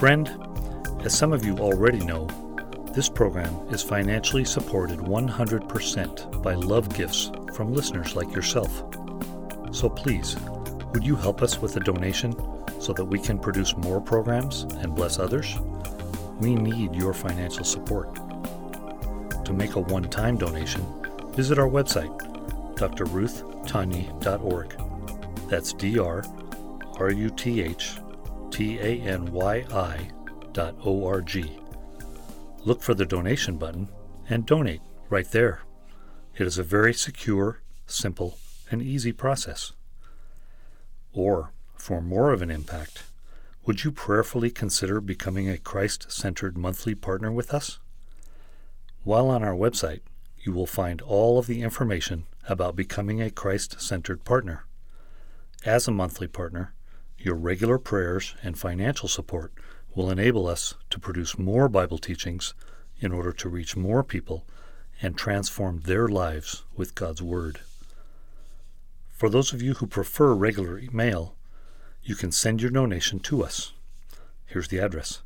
Friend, as some of you already know, this program is financially supported 100% by love gifts from listeners like yourself. So please, would you help us with a donation so that we can produce more programs and bless others? We need your financial support. To make a one time donation, visit our website, drruthtanyi.org. That's D R R U T H T A N Y I dot O R G. Look for the donation button and donate right there. It is a very secure, simple, and easy process. Or, for more of an impact, would you prayerfully consider becoming a Christ centered monthly partner with us? While on our website, you will find all of the information about becoming a Christ centered partner. As a monthly partner, your regular prayers and financial support will enable us to produce more Bible teachings in order to reach more people and transform their lives with God's Word. For those of you who prefer regular mail, you can send your donation to us. Here's the address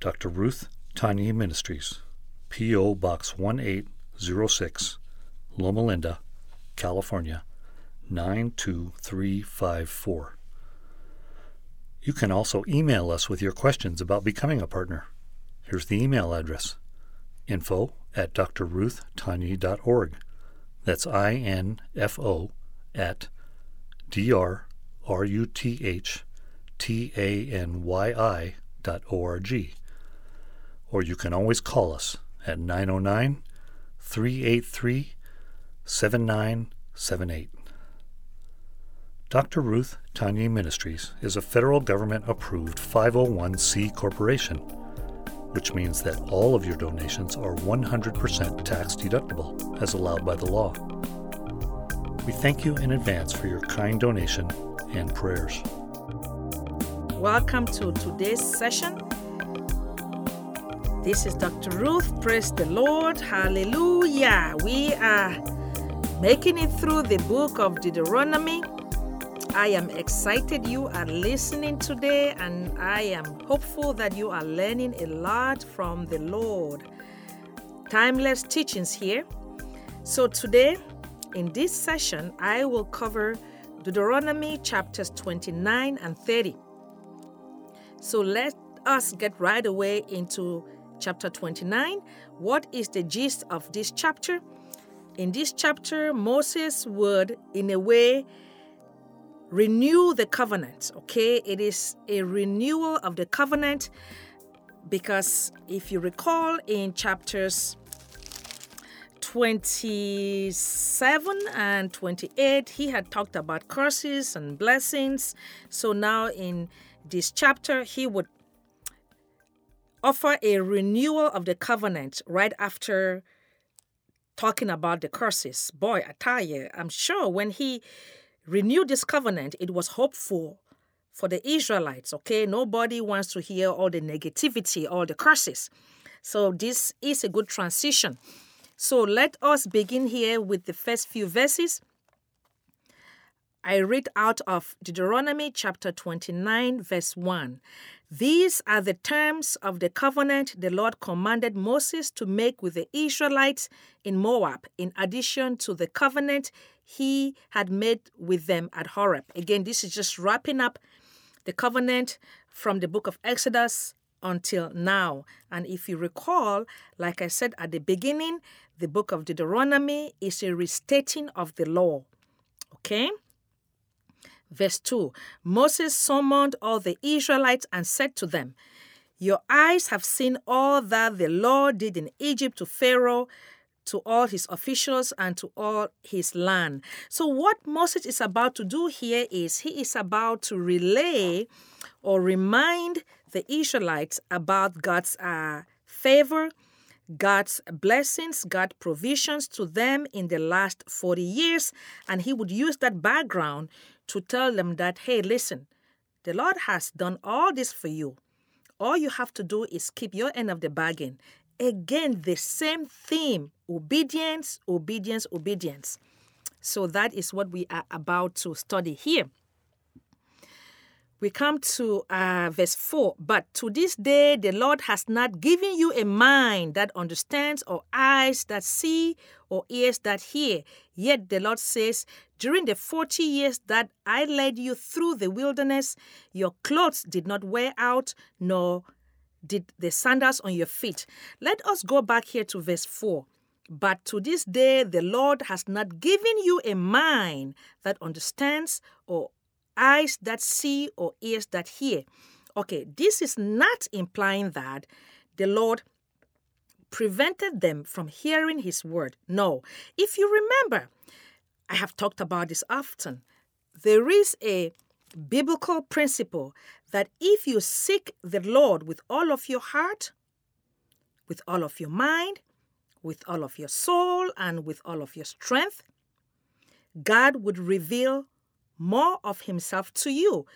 Dr. Ruth Tanyi Ministries, P.O. Box 1806, Loma Linda, California 92354. You can also email us with your questions about becoming a partner. Here's the email address info at drruthtanyi.org. That's I N F O at D R R U T H T A N Y I dot O R G. Or you can always call us at 909 383 7978. Dr. Ruth Tanyi Ministries is a federal government approved 501c corporation, which means that all of your donations are 100% tax deductible as allowed by the law. We thank you in advance for your kind donation and prayers. Welcome to today's session. This is Dr. Ruth. Praise the Lord. Hallelujah. We are making it through the book of Deuteronomy. I am excited you are listening today, and I am hopeful that you are learning a lot from the Lord. Timeless teachings here. So, today, in this session, I will cover Deuteronomy chapters 29 and 30. So, let us get right away into chapter 29. What is the gist of this chapter? In this chapter, Moses would, in a way, renew the covenant. Okay, it is a renewal of the covenant because if you recall in chapters 27 and 28, he had talked about curses and blessings. So now in this chapter, he would offer a renewal of the covenant right after talking about the curses. Boy, I tell you, I'm sure when he renewed this covenant, it was hopeful for the Israelites, okay? Nobody wants to hear all the negativity, all the curses. So this is a good transition. So let us begin here with the first few verses. I read out of Deuteronomy chapter 29, verse 1. These are the terms of the covenant the Lord commanded Moses to make with the Israelites in Moab, in addition to the covenant he had made with them at Horeb. Again, this is just wrapping up the covenant from the book of Exodus until now. And if you recall, like I said at the beginning, the book of Deuteronomy is a restating of the law. Okay? Verse 2 Moses summoned all the Israelites and said to them, Your eyes have seen all that the Lord did in Egypt to Pharaoh, to all his officials, and to all his land. So, what Moses is about to do here is he is about to relay or remind the Israelites about God's uh, favor, God's blessings, God's provisions to them in the last 40 years. And he would use that background to tell them that, hey, listen, the Lord has done all this for you. All you have to do is keep your end of the bargain. Again, the same theme obedience, obedience, obedience. So that is what we are about to study here. We come to uh, verse 4 But to this day, the Lord has not given you a mind that understands, or eyes that see, or ears that hear. Yet the Lord says, During the 40 years that I led you through the wilderness, your clothes did not wear out, nor did the sandals on your feet. Let us go back here to verse 4. But to this day, the Lord has not given you a mind that understands, or eyes that see or ears that hear. Okay, this is not implying that the Lord prevented them from hearing his word. No. If you remember, I have talked about this often. There is a biblical principle that if you seek the Lord with all of your heart, with all of your mind, with all of your soul, and with all of your strength, God would reveal more of himself to you.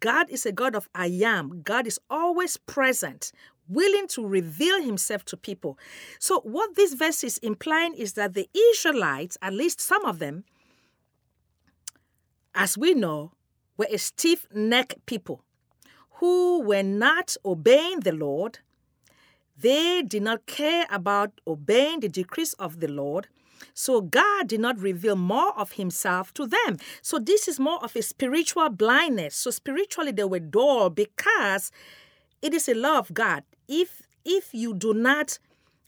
God is a God of I am. God is always present, willing to reveal himself to people. So, what this verse is implying is that the Israelites, at least some of them, as we know, were a stiff necked people who were not obeying the Lord. They did not care about obeying the decrees of the Lord. So God did not reveal more of himself to them. So this is more of a spiritual blindness. So spiritually they were dull because it is a law of God. If if you do not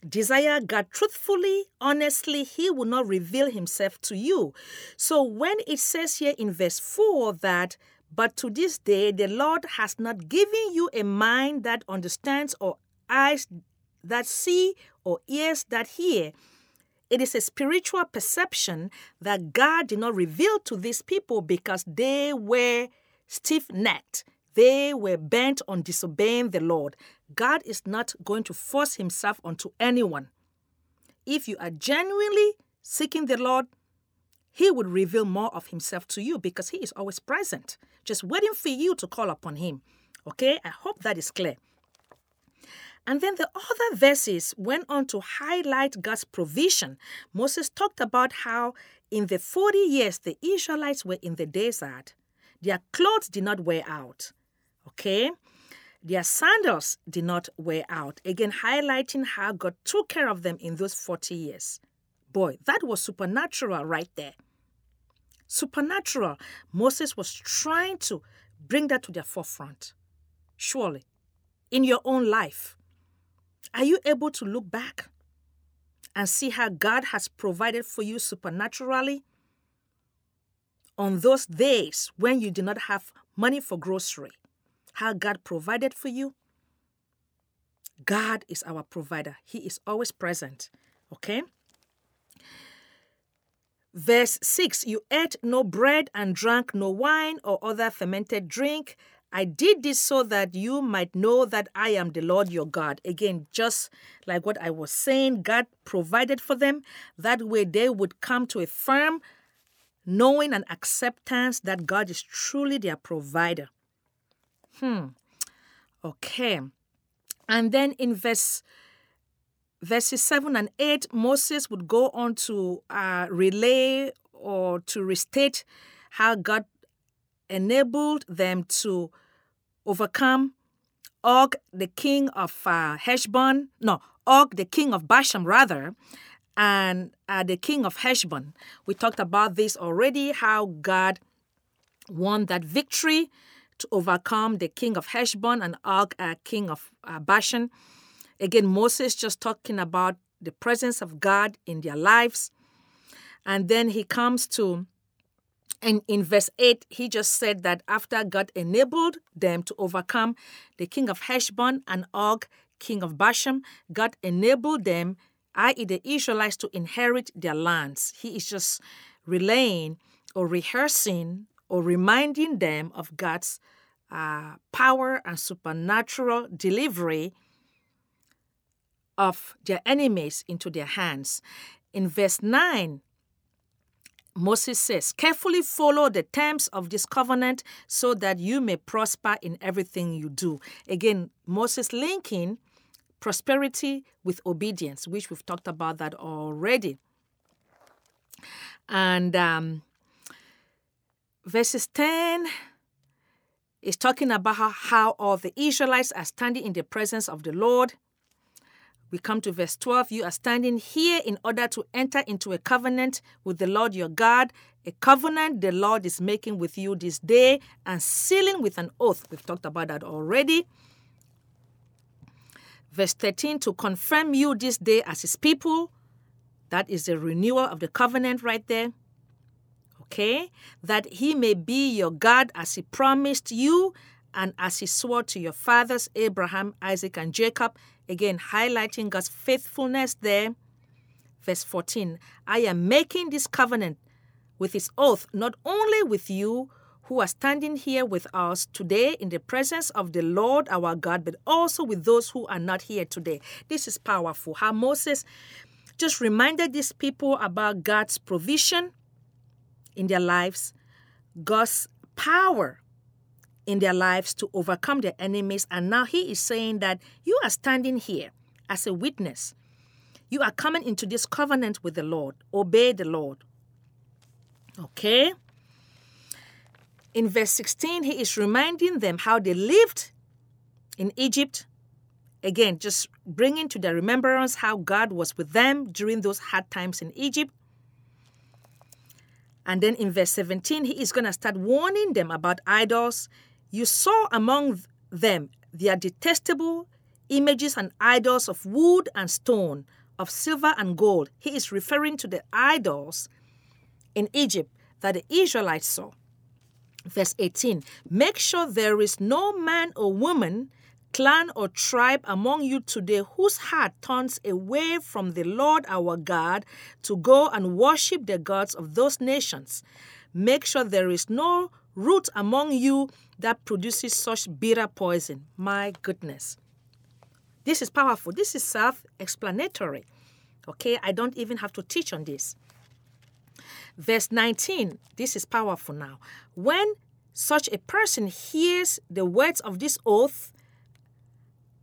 desire God truthfully, honestly, He will not reveal Himself to you. So when it says here in verse 4 that, but to this day the Lord has not given you a mind that understands, or eyes that see, or ears that hear, it is a spiritual perception that God did not reveal to these people because they were stiff necked. They were bent on disobeying the Lord. God is not going to force himself onto anyone. If you are genuinely seeking the Lord, he would reveal more of himself to you because he is always present, just waiting for you to call upon him. Okay? I hope that is clear. And then the other verses went on to highlight God's provision. Moses talked about how in the 40 years the Israelites were in the desert, their clothes did not wear out. Okay? Their sandals did not wear out. Again, highlighting how God took care of them in those 40 years. Boy, that was supernatural right there. Supernatural. Moses was trying to bring that to the forefront. Surely, in your own life, are you able to look back and see how God has provided for you supernaturally on those days when you did not have money for grocery? How God provided for you? God is our provider. He is always present. Okay? Verse 6 You ate no bread and drank no wine or other fermented drink I did this so that you might know that I am the Lord your God. Again, just like what I was saying, God provided for them. That way they would come to a firm knowing and acceptance that God is truly their provider. Hmm. Okay. And then in verse verses 7 and 8, Moses would go on to uh, relay or to restate how God enabled them to overcome Og, the king of uh, Heshbon, no, Og, the king of Bashan, rather, and uh, the king of Heshbon. We talked about this already, how God won that victory to overcome the king of Heshbon and Og, uh, king of uh, Bashan. Again, Moses just talking about the presence of God in their lives. And then he comes to and in verse 8, he just said that after God enabled them to overcome the king of Heshbon and Og, king of Bashan, God enabled them, i.e., the Israelites, to inherit their lands. He is just relaying or rehearsing or reminding them of God's uh, power and supernatural delivery of their enemies into their hands. In verse 9, Moses says, Carefully follow the terms of this covenant so that you may prosper in everything you do. Again, Moses linking prosperity with obedience, which we've talked about that already. And um, verses 10 is talking about how, how all the Israelites are standing in the presence of the Lord. We come to verse 12. You are standing here in order to enter into a covenant with the Lord your God, a covenant the Lord is making with you this day and sealing with an oath. We've talked about that already. Verse 13 to confirm you this day as his people. That is the renewal of the covenant right there. Okay? That he may be your God as he promised you and as he swore to your fathers, Abraham, Isaac, and Jacob. Again, highlighting God's faithfulness there. Verse 14 I am making this covenant with his oath, not only with you who are standing here with us today in the presence of the Lord our God, but also with those who are not here today. This is powerful. How Moses just reminded these people about God's provision in their lives, God's power in their lives to overcome their enemies. And now he is saying that you are standing here as a witness. You are coming into this covenant with the Lord. Obey the Lord. Okay? In verse 16, he is reminding them how they lived in Egypt. Again, just bringing to their remembrance how God was with them during those hard times in Egypt. And then in verse 17, he is going to start warning them about idols. You saw among them their detestable images and idols of wood and stone, of silver and gold. He is referring to the idols in Egypt that the Israelites saw. Verse 18 Make sure there is no man or woman, clan or tribe among you today whose heart turns away from the Lord our God to go and worship the gods of those nations. Make sure there is no root among you that produces such bitter poison. My goodness. This is powerful. This is self explanatory. Okay, I don't even have to teach on this. Verse 19, this is powerful now. When such a person hears the words of this oath,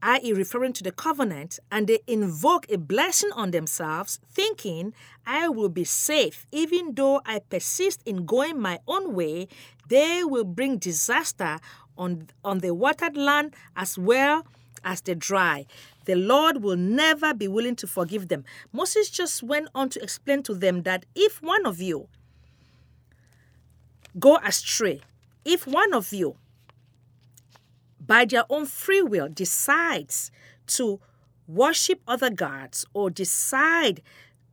i.e., referring to the covenant, and they invoke a blessing on themselves, thinking, I will be safe, even though I persist in going my own way, they will bring disaster on, on the watered land as well as the dry. The Lord will never be willing to forgive them. Moses just went on to explain to them that if one of you go astray, if one of you by their own free will decides to worship other gods or decide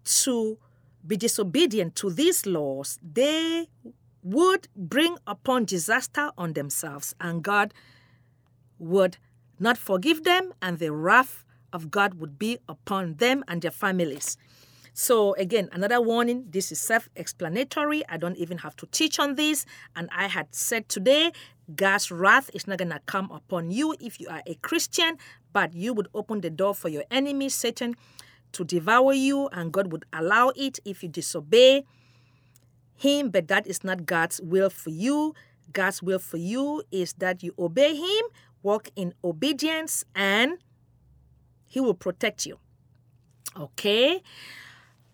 to be disobedient to these laws, they would bring upon disaster on themselves, and God would not forgive them, and the wrath of God would be upon them and their families. So, again, another warning this is self explanatory. I don't even have to teach on this. And I had said today, God's wrath is not going to come upon you if you are a Christian, but you would open the door for your enemy, Satan, to devour you, and God would allow it if you disobey Him. But that is not God's will for you. God's will for you is that you obey Him walk in obedience, and He will protect you. Okay?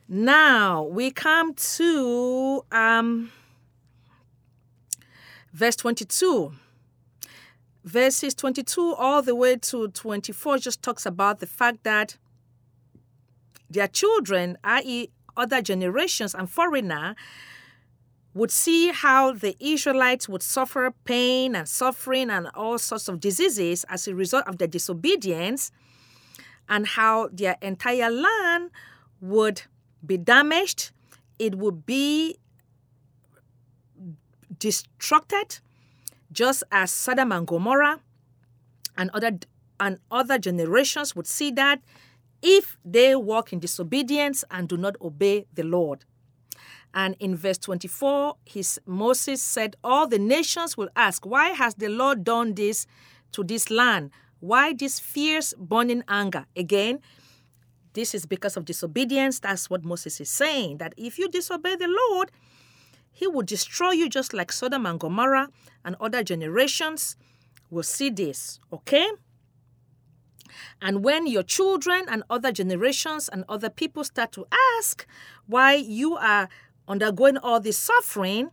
Now we come to um, verse 22. Verses 22 all the way to 24 just talks about the fact that their children, i.e., other generations and foreigner, would see how the Israelites would suffer pain and suffering and all sorts of diseases as a result of their disobedience, and how their entire land would be damaged, it would be destructed, just as Sodom and Gomorrah and other and other generations would see that if they walk in disobedience and do not obey the Lord. And in verse 24, his, Moses said, All the nations will ask, Why has the Lord done this to this land? Why this fierce burning anger? Again, this is because of disobedience. That's what Moses is saying. That if you disobey the Lord, he will destroy you just like Sodom and Gomorrah and other generations will see this. Okay? And when your children and other generations and other people start to ask why you are undergoing all this suffering,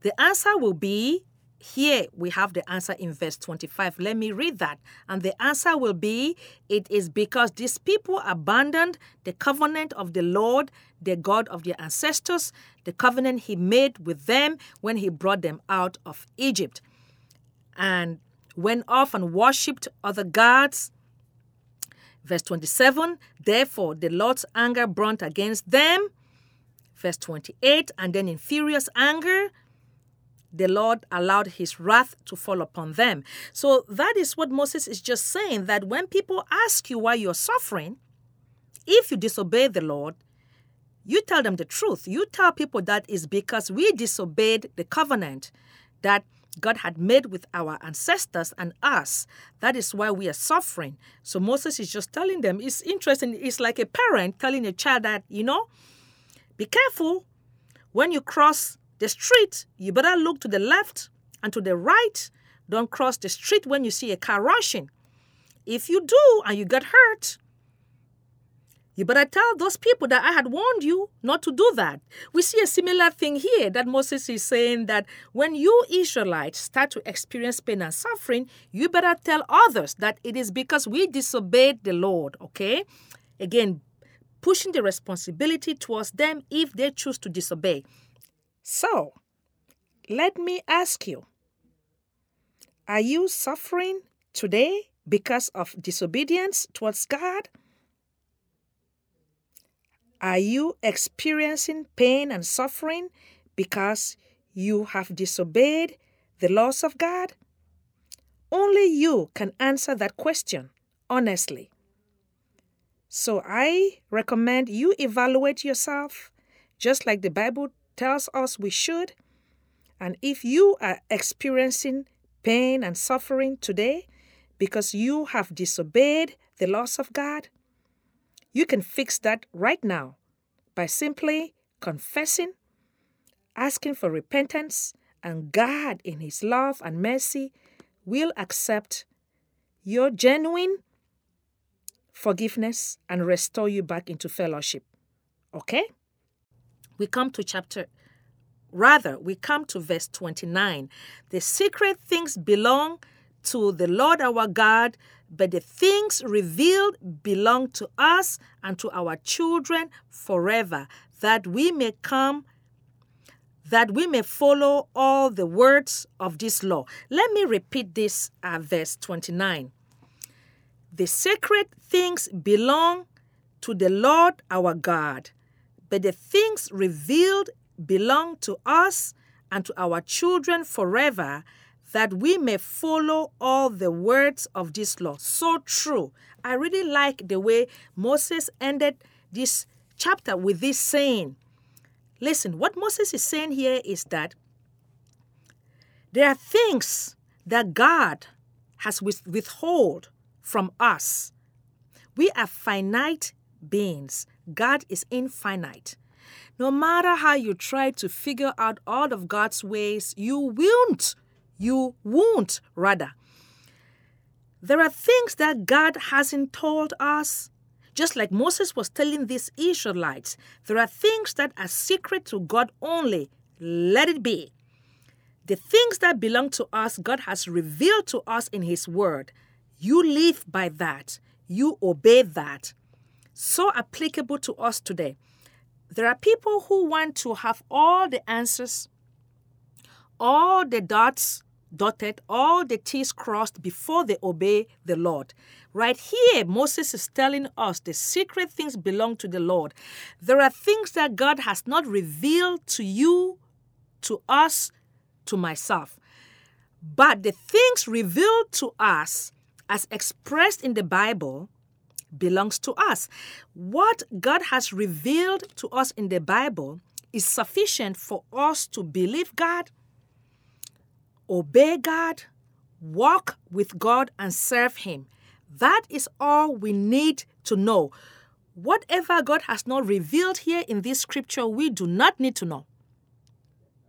the answer will be here we have the answer in verse 25. Let me read that. And the answer will be it is because these people abandoned the covenant of the Lord, the God of their ancestors, the covenant he made with them when he brought them out of Egypt, and went off and worshipped other gods. Verse 27 Therefore, the Lord's anger burnt against them. Verse 28 And then in furious anger, the Lord allowed his wrath to fall upon them. So that is what Moses is just saying that when people ask you why you're suffering, if you disobey the Lord, you tell them the truth. You tell people that is because we disobeyed the covenant that God had made with our ancestors and us. That is why we are suffering. So Moses is just telling them. It's interesting. It's like a parent telling a child that, you know, be careful when you cross the street, you better look to the left and to the right. Don't cross the street when you see a car rushing. If you do and you get hurt, you better tell those people that I had warned you not to do that. We see a similar thing here that Moses is saying that when you Israelites start to experience pain and suffering, you better tell others that it is because we disobeyed the Lord, okay? Again, pushing the responsibility towards them if they choose to disobey. So, let me ask you Are you suffering today because of disobedience towards God? Are you experiencing pain and suffering because you have disobeyed the laws of God? Only you can answer that question honestly. So I recommend you evaluate yourself, just like the Bible tells us we should. And if you are experiencing pain and suffering today because you have disobeyed the laws of God, you can fix that right now by simply confessing, asking for repentance, and God, in His love and mercy, will accept your genuine forgiveness and restore you back into fellowship. Okay? We come to chapter rather we come to verse 29 the secret things belong to the lord our god but the things revealed belong to us and to our children forever that we may come that we may follow all the words of this law. Let me repeat this at verse 29 the sacred things belong to the lord our god but the things revealed belong to us and to our children forever, that we may follow all the words of this law. So true. I really like the way Moses ended this chapter with this saying. Listen, what Moses is saying here is that there are things that God has withhold from us. We are finite beings. God is infinite. No matter how you try to figure out all of God's ways, you won't. You won't, rather. There are things that God hasn't told us. Just like Moses was telling these Israelites, there are things that are secret to God only. Let it be. The things that belong to us, God has revealed to us in His Word. You live by that, you obey that so applicable to us today. There are people who want to have all the answers, all the dots dotted, all the T's crossed before they obey the Lord. Right here, Moses is telling us the secret things belong to the Lord. There are things that God has not revealed to you, to us, to myself. But the things revealed to us, as expressed in the Bible, belongs to us. What God has revealed to us in the Bible is sufficient for us to believe God, obey God, walk with God, and serve Him. That is all we need to know. Whatever God has not revealed here in this scripture, we do not need to know.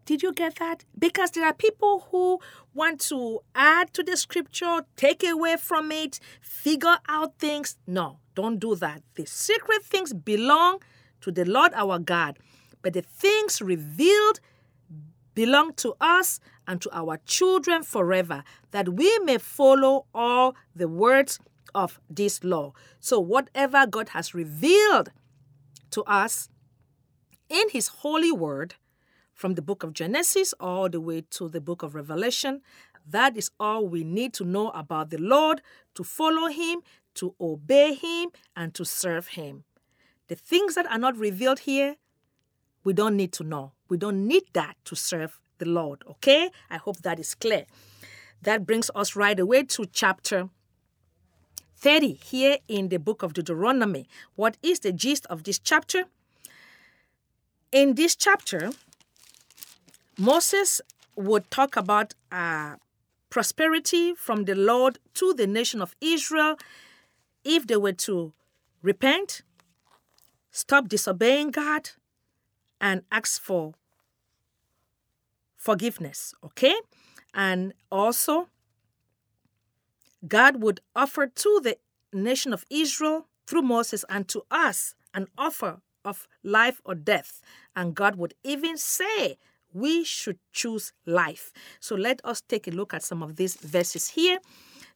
Did you get that? Because there are people who want to add to the scripture, take away from it, figure out things. No, don't do that. The secret things belong to the Lord our God, but the things revealed belong to us and to our children forever, that we may follow all the words of this law. So, whatever God has revealed to us in His holy word, from the book of Genesis all the way to the book of Revelation, that is all we need to know about the Lord to follow Him, to obey Him, and to serve Him. The things that are not revealed here, we don't need to know. We don't need that to serve the Lord, okay? I hope that is clear. That brings us right away to chapter 30 here in the book of Deuteronomy. What is the gist of this chapter? In this chapter, Moses would talk about uh, prosperity from the Lord to the nation of Israel if they were to repent, stop disobeying God, and ask for forgiveness, okay? And also, God would offer to the nation of Israel through Moses and to us an offer of life or death. And God would even say, we should choose life. So let us take a look at some of these verses here,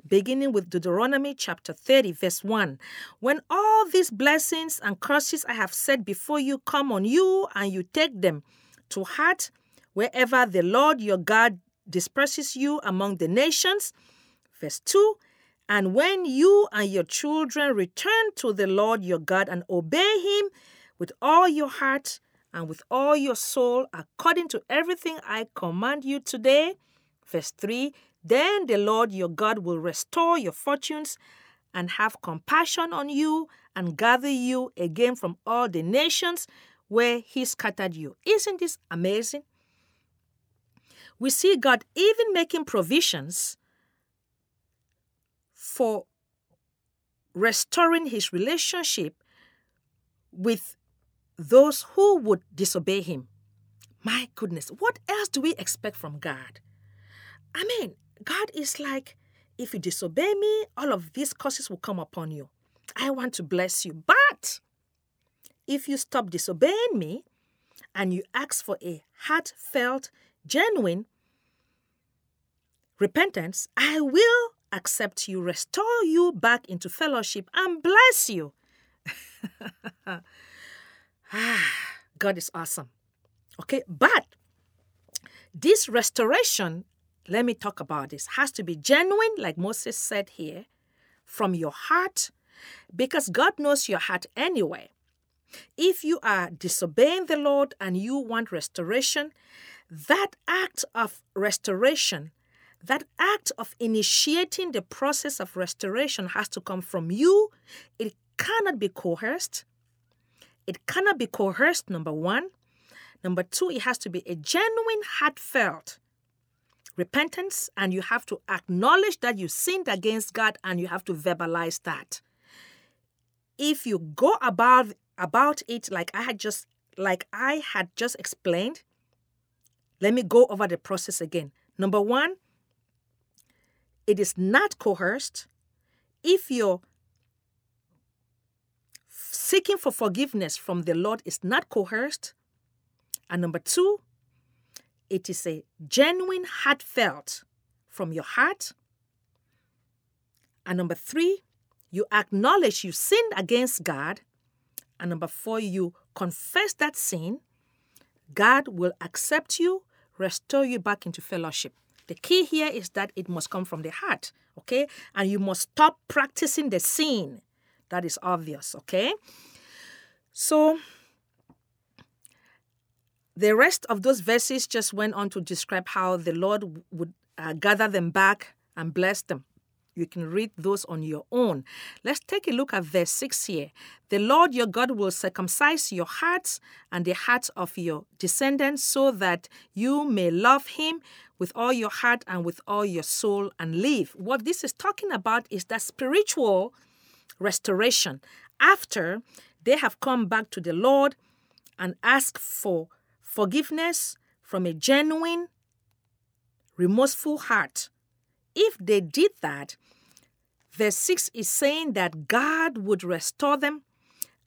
beginning with Deuteronomy chapter 30, verse 1. When all these blessings and curses I have said before you come on you, and you take them to heart, wherever the Lord your God disperses you among the nations, Verse 2 And when you and your children return to the Lord your God and obey him with all your heart and with all your soul, according to everything I command you today, verse 3 Then the Lord your God will restore your fortunes and have compassion on you and gather you again from all the nations where he scattered you. Isn't this amazing? We see God even making provisions for restoring his relationship with those who would disobey him. My goodness, what else do we expect from God? I mean, God is like, if you disobey me, all of these curses will come upon you. I want to bless you. But if you stop disobeying me and you ask for a heartfelt, genuine repentance, I will accept you, restore you back into fellowship, and bless you. God is awesome. Okay, but this restoration, let me talk about this, has to be genuine, like Moses said here, from your heart, because God knows your heart anyway. If you are disobeying the Lord and you want restoration, that act of restoration that act of initiating the process of restoration has to come from you. It cannot be coerced. It cannot be coerced, number one. Number two, it has to be a genuine, heartfelt repentance, and you have to acknowledge that you sinned against God and you have to verbalize that. If you go about about it like I had just like I had just explained, let me go over the process again. Number one, it is not coerced. If you're seeking for forgiveness from the Lord is not coerced. And number two, it is a genuine heartfelt from your heart. And number three, you acknowledge you sinned against God. And number four, you confess that sin. God will accept you, restore you back into fellowship. The key here is that it must come from the heart, okay? And you must stop practicing the sin. That is obvious, okay? So, the rest of those verses just went on to describe how the Lord would uh, gather them back and bless them. You can read those on your own. Let's take a look at verse 6 here. The Lord your God will circumcise your hearts and the hearts of your descendants so that you may love him with all your heart and with all your soul and live. What this is talking about is that spiritual restoration after they have come back to the Lord and ask for forgiveness from a genuine, remorseful heart. If they did that, Verse 6 is saying that God would restore them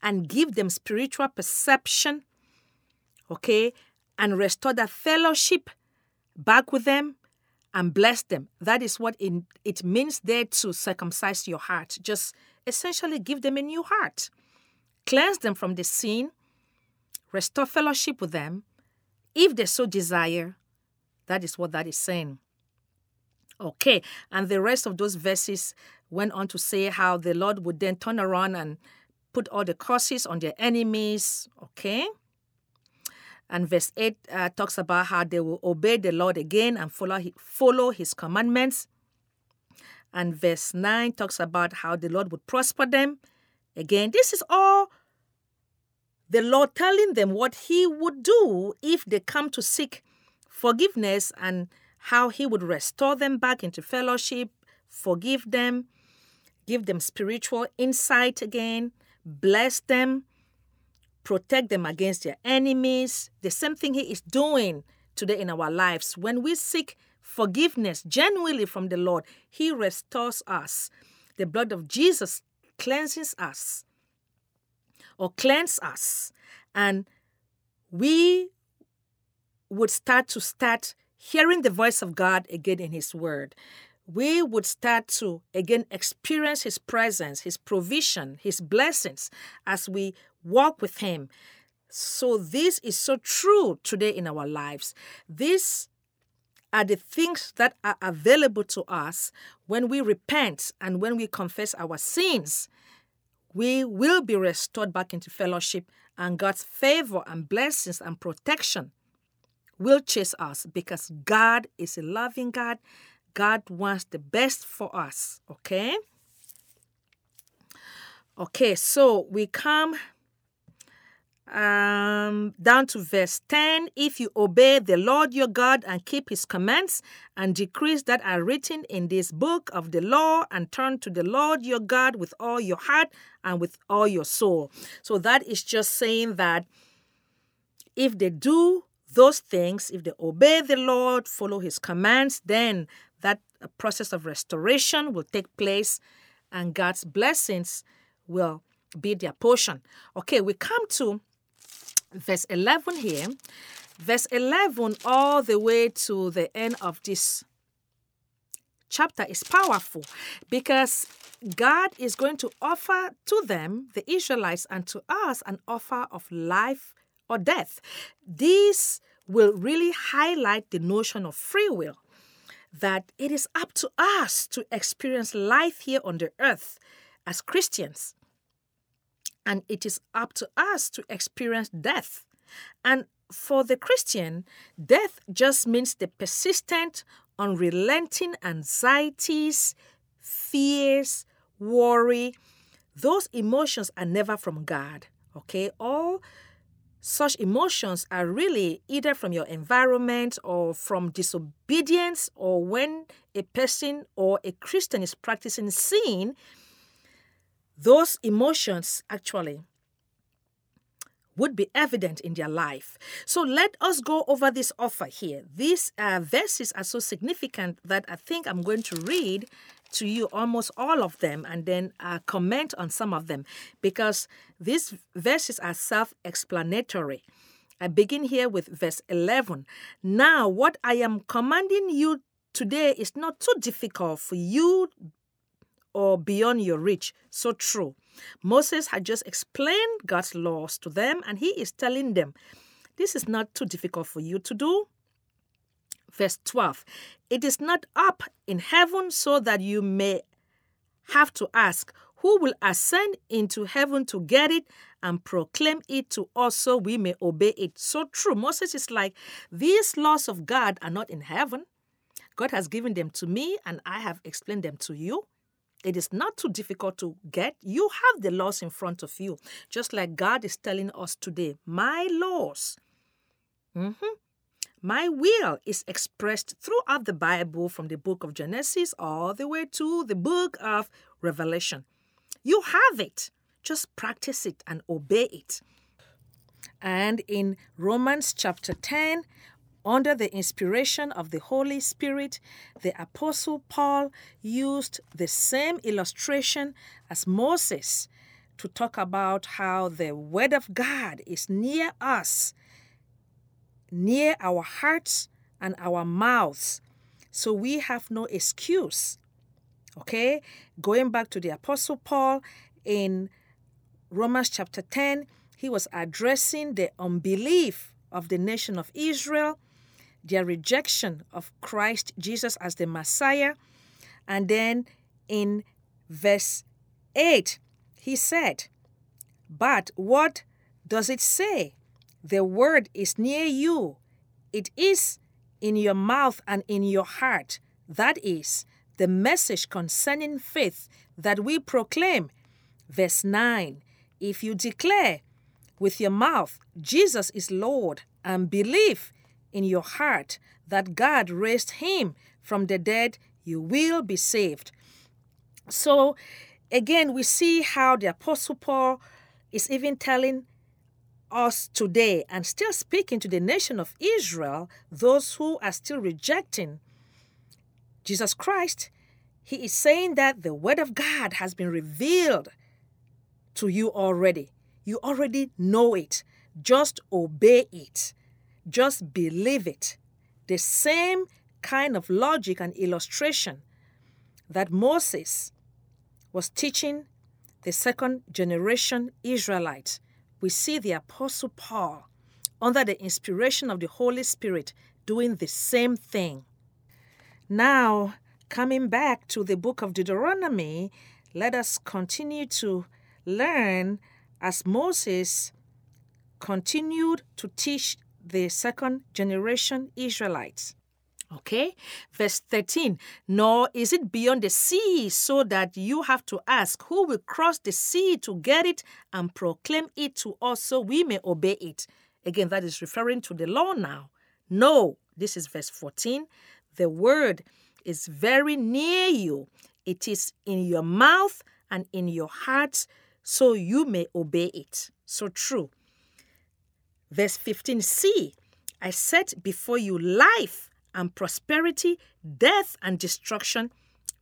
and give them spiritual perception, okay, and restore that fellowship back with them and bless them. That is what it, it means there to circumcise your heart. Just essentially give them a new heart, cleanse them from the sin, restore fellowship with them, if they so desire. That is what that is saying. Okay, and the rest of those verses went on to say how the Lord would then turn around and put all the curses on their enemies. Okay. And verse 8 uh, talks about how they will obey the Lord again and follow, follow his commandments. And verse 9 talks about how the Lord would prosper them. Again, this is all the Lord telling them what he would do if they come to seek forgiveness and how he would restore them back into fellowship, forgive them, give them spiritual insight again, bless them, protect them against their enemies. The same thing He is doing today in our lives. When we seek forgiveness genuinely from the Lord, He restores us. The blood of Jesus cleanses us or cleanse us. And we would start to start hearing the voice of God again in His Word we would start to again experience His presence, His provision, His blessings as we walk with Him. So, this is so true today in our lives. These are the things that are available to us when we repent and when we confess our sins. We will be restored back into fellowship, and God's favor and blessings and protection will chase us because God is a loving God God wants the best for us, okay? Okay, so we come um, down to verse 10 if you obey the Lord your God and keep his commands and decrees that are written in this book of the law and turn to the Lord your God with all your heart and with all your soul. So that is just saying that if they do those things, if they obey the Lord, follow his commands, then that process of restoration will take place and God's blessings will be their portion. Okay, we come to verse 11 here. Verse 11 all the way to the end of this chapter is powerful because God is going to offer to them, the Israelites, and to us an offer of life or death. This will really highlight the notion of free will that it is up to us to experience life here on the earth as Christians. And it is up to us to experience death. And for the Christian, death just means the persistent, unrelenting anxieties, fears, worry. Those emotions are never from God. Okay? All such emotions are really either from your environment or from disobedience or when a person or a Christian is practicing sin, those emotions actually would be evident in their life. So let us go over this offer here. These uh, verses are so significant that I think I'm going to read to you almost all of them and then uh, comment on some of them because these verses are self explanatory. I begin here with verse 11. Now, what I am commanding you today is not too difficult for you or beyond your reach. So true. Moses had just explained God's laws to them, and he is telling them, This is not too difficult for you to do verse 12. It is not up in heaven so that you may have to ask, Who will ascend into heaven to get it and proclaim it to us so we may obey it? So true. Moses is like, These laws of God are not in heaven. God has given them to me and I have explained them to you. It is not too difficult to get. You have the laws in front of you, just like God is telling us today, My laws. Mm-hmm. My will is expressed throughout the Bible from the book of Genesis all the way to the book of Revelation. You have it. Just practice it and obey it. And in Romans chapter 10, under the inspiration of the Holy Spirit, the Apostle Paul used the same illustration as Moses to talk about how the Word of God is near us near our hearts and our mouths. So we have no excuse. Okay? Going back to the Apostle Paul in Romans chapter 10, he was addressing the unbelief of the nation of Israel, their rejection of Christ Jesus as the Messiah. And then in verse 8, he said, But what does it say? The word is near you, it is in your mouth and in your heart. That is the message concerning faith that we proclaim. Verse 9 If you declare with your mouth Jesus is Lord and believe in your heart that God raised him from the dead, you will be saved. So, again, we see how the Apostle Paul is even telling us today and still speaking to the nation of Israel, those who are still rejecting Jesus Christ, he is saying that the Word of God has been revealed to you already. You already know it. Just obey it. Just believe it. The same kind of logic and illustration that Moses was teaching the second generation Israelites we see the Apostle Paul, under the inspiration of the Holy Spirit, doing the same thing. Now, coming back to the book of Deuteronomy, let us continue to learn as Moses continued to teach the second generation Israelites. Okay, verse 13. Nor is it beyond the sea, so that you have to ask, Who will cross the sea to get it and proclaim it to us so we may obey it? Again, that is referring to the law now. No, this is verse 14. The word is very near you, it is in your mouth and in your heart, so you may obey it. So true. Verse 15 See, I set before you life and prosperity, death and destruction.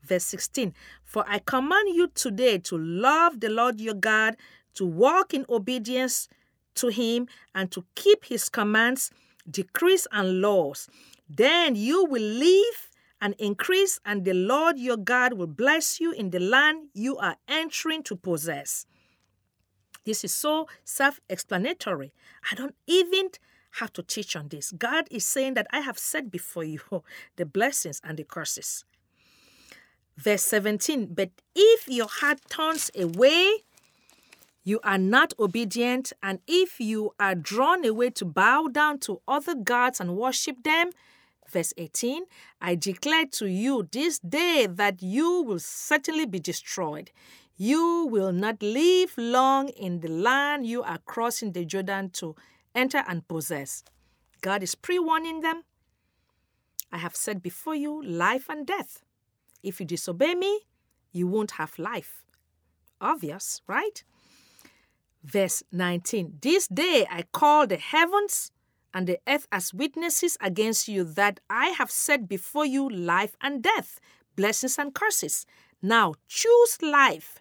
Verse 16 For I command you today to love the Lord your God, to walk in obedience to him, and to keep his commands, decrees, and laws. Then you will live and increase, and the Lord your God will bless you in the land you are entering to possess. This is so self explanatory. I don't even have to teach on this. God is saying that I have set before you the blessings and the curses. Verse 17 But if your heart turns away, you are not obedient, and if you are drawn away to bow down to other gods and worship them, verse 18 I declare to you this day that you will certainly be destroyed. You will not live long in the land you are crossing the Jordan to enter and possess. God is pre warning them. I have said before you life and death. If you disobey me, you won't have life. Obvious, right? Verse 19 This day I call the heavens and the earth as witnesses against you that I have set before you life and death, blessings and curses. Now choose life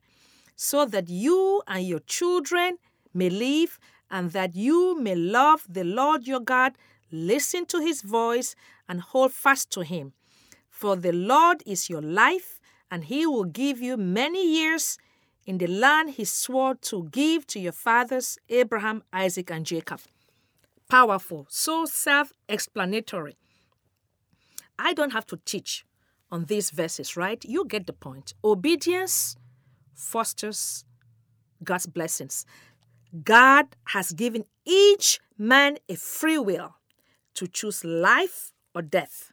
so that you and your children may live and that you may love the Lord your God, listen to his voice, and hold fast to him. For the Lord is your life, and he will give you many years in the land he swore to give to your fathers, Abraham, Isaac, and Jacob. Powerful, so self explanatory. I don't have to teach on these verses, right? You get the point. Obedience fosters God's blessings. God has given each man a free will to choose life or death.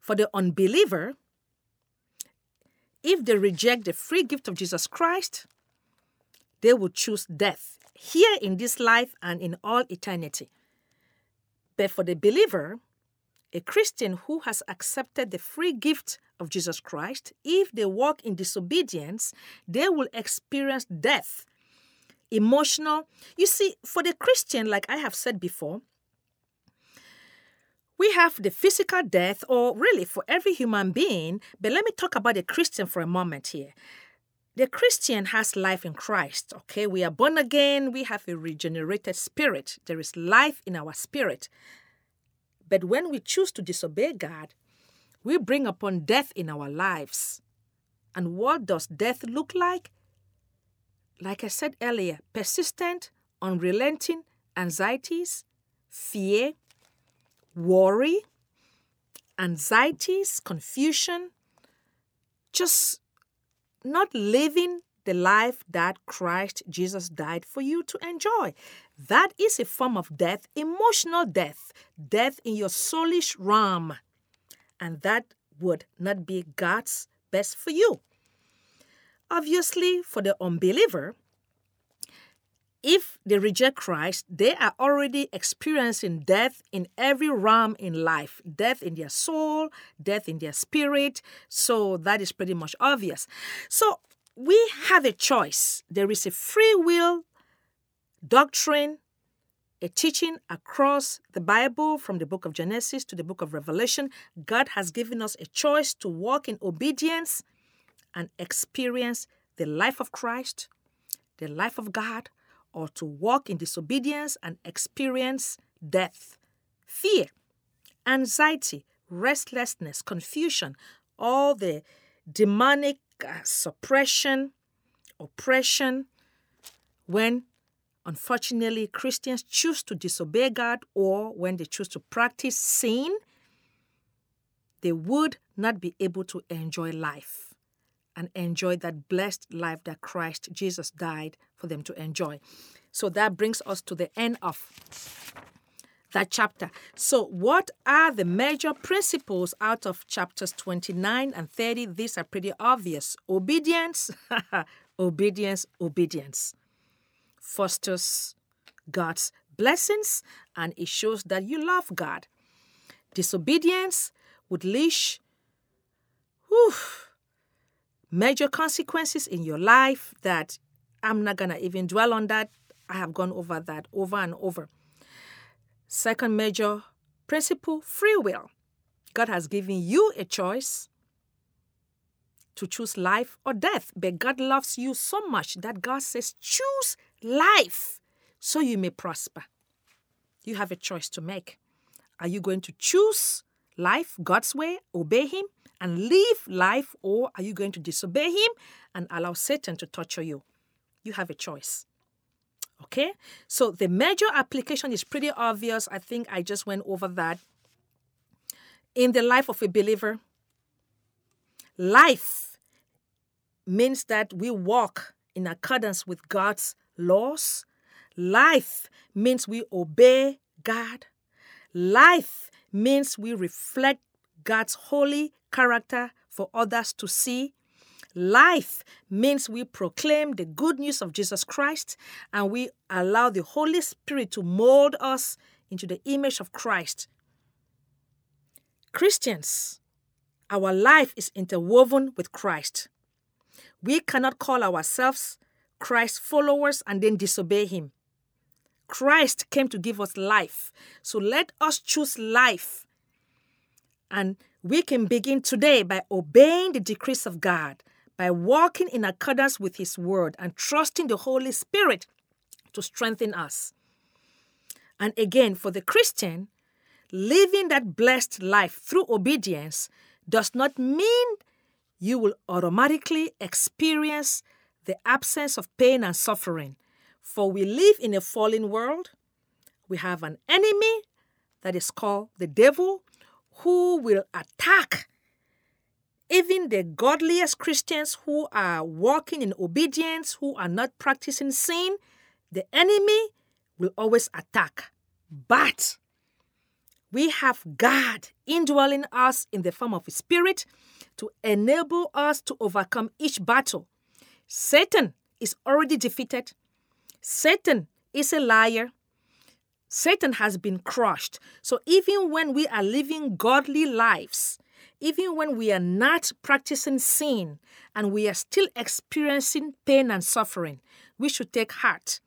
For the unbeliever, if they reject the free gift of Jesus Christ, they will choose death here in this life and in all eternity. But for the believer, a Christian who has accepted the free gift of Jesus Christ, if they walk in disobedience, they will experience death emotional. You see, for the Christian, like I have said before, we have the physical death, or really for every human being. But let me talk about the Christian for a moment here. The Christian has life in Christ, okay? We are born again, we have a regenerated spirit. There is life in our spirit. But when we choose to disobey God, we bring upon death in our lives. And what does death look like? Like I said earlier, persistent, unrelenting anxieties, fear, worry, anxieties, confusion, just not living the life that Christ Jesus died for you to enjoy. That is a form of death, emotional death, death in your soulish realm. And that would not be God's best for you. Obviously, for the unbeliever, if they reject Christ, they are already experiencing death in every realm in life death in their soul, death in their spirit. So that is pretty much obvious. So we have a choice. There is a free will doctrine, a teaching across the Bible from the book of Genesis to the book of Revelation. God has given us a choice to walk in obedience and experience the life of Christ, the life of God or to walk in disobedience and experience death, fear, anxiety, restlessness, confusion, all the demonic uh, suppression, oppression, when unfortunately Christians choose to disobey God or when they choose to practice sin, they would not be able to enjoy life and enjoy that blessed life that Christ Jesus died for them to enjoy. So that brings us to the end of that chapter. So, what are the major principles out of chapters 29 and 30? These are pretty obvious obedience, obedience, obedience fosters God's blessings and it shows that you love God. Disobedience would leash whew, major consequences in your life that I'm not going to even dwell on that. I have gone over that over and over. Second major principle free will. God has given you a choice to choose life or death, but God loves you so much that God says, choose life so you may prosper. You have a choice to make. Are you going to choose life God's way, obey Him, and live life, or are you going to disobey him and allow Satan to torture you? You have a choice. Okay? So the major application is pretty obvious. I think I just went over that. In the life of a believer, life means that we walk in accordance with God's laws. Life means we obey God. Life means we reflect God's holy character for others to see. Life means we proclaim the good news of Jesus Christ and we allow the Holy Spirit to mold us into the image of Christ. Christians, our life is interwoven with Christ. We cannot call ourselves Christ followers and then disobey Him. Christ came to give us life. So let us choose life and we can begin today by obeying the decrees of God, by walking in accordance with His word and trusting the Holy Spirit to strengthen us. And again, for the Christian, living that blessed life through obedience does not mean you will automatically experience the absence of pain and suffering. For we live in a fallen world. We have an enemy that is called the devil, who will attack even the godliest Christians who are walking in obedience, who are not practicing sin, the enemy will always attack. But we have God indwelling us in the form of a spirit to enable us to overcome each battle. Satan is already defeated. Satan is a liar. Satan has been crushed. So even when we are living godly lives, even when we are not practicing sin and we are still experiencing pain and suffering, we should take heart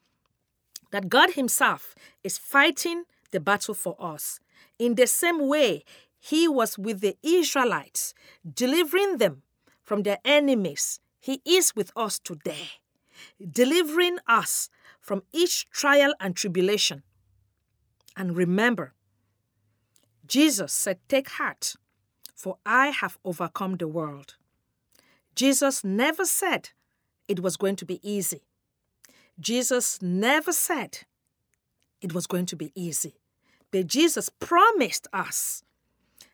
that God Himself is fighting the battle for us. In the same way, He was with the Israelites, delivering them from their enemies. He is with us today, delivering us from each trial and tribulation. And remember, Jesus said, Take heart, for I have overcome the world. Jesus never said it was going to be easy. Jesus never said it was going to be easy. But Jesus promised us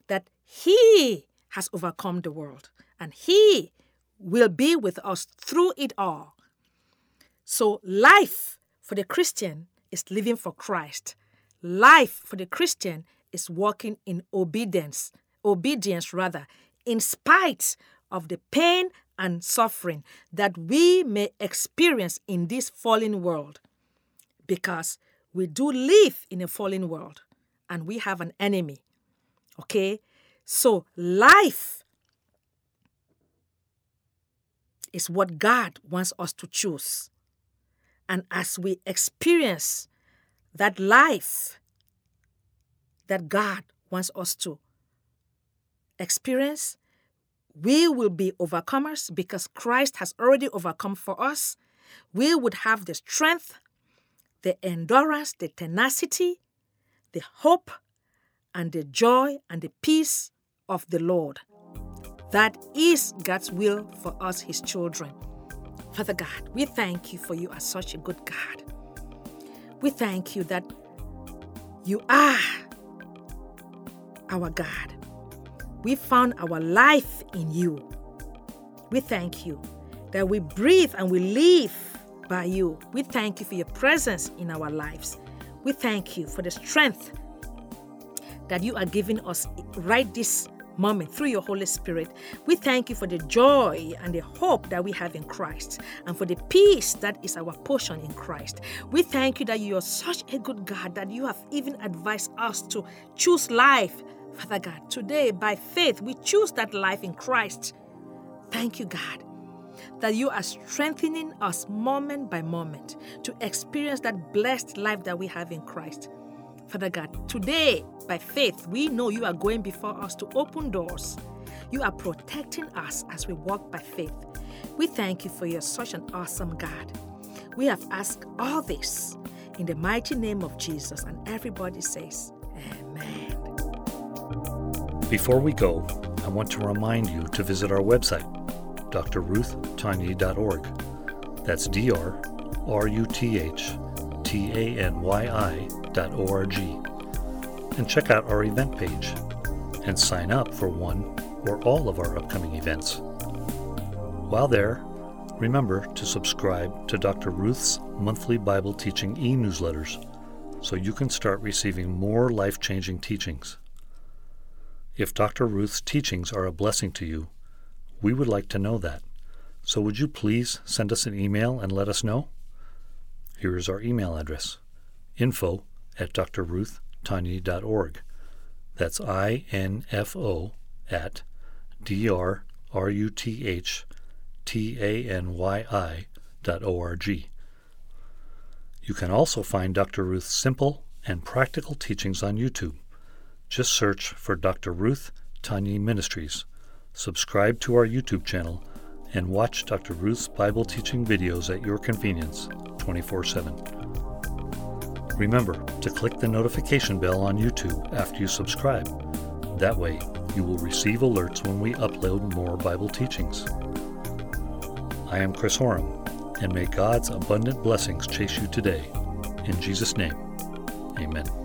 that He has overcome the world and He will be with us through it all. So, life for the Christian is living for Christ. Life for the Christian is walking in obedience, obedience rather, in spite of the pain and suffering that we may experience in this fallen world. Because we do live in a fallen world and we have an enemy. Okay? So, life is what God wants us to choose. And as we experience that life that God wants us to experience, we will be overcomers because Christ has already overcome for us. We would have the strength, the endurance, the tenacity, the hope, and the joy and the peace of the Lord. That is God's will for us, His children. Father God, we thank you for you are such a good God. We thank you that you are our God. We found our life in you. We thank you that we breathe and we live by you. We thank you for your presence in our lives. We thank you for the strength that you are giving us right this moment through your Holy Spirit. We thank you for the joy and the hope that we have in Christ and for the peace that is our portion in Christ. We thank you that you are such a good God that you have even advised us to choose life Father God, today by faith we choose that life in Christ. Thank you, God, that you are strengthening us moment by moment to experience that blessed life that we have in Christ. Father God, today by faith we know you are going before us to open doors. You are protecting us as we walk by faith. We thank you for you're such an awesome God. We have asked all this in the mighty name of Jesus, and everybody says, Amen. Before we go, I want to remind you to visit our website, drruthtanyi.org. That's D R R U T H T A N Y I dot O R G. And check out our event page and sign up for one or all of our upcoming events. While there, remember to subscribe to Dr. Ruth's monthly Bible teaching e newsletters so you can start receiving more life changing teachings. If Dr. Ruth's teachings are a blessing to you, we would like to know that. So would you please send us an email and let us know? Here is our email address info at drruthtanyi.org. That's I N F O at D R R U T H T A N Y I dot O R G. You can also find Dr. Ruth's simple and practical teachings on YouTube. Just search for Dr. Ruth Tanyi Ministries. Subscribe to our YouTube channel and watch Dr. Ruth's Bible teaching videos at your convenience 24 7. Remember to click the notification bell on YouTube after you subscribe. That way, you will receive alerts when we upload more Bible teachings. I am Chris Horam, and may God's abundant blessings chase you today. In Jesus' name, amen.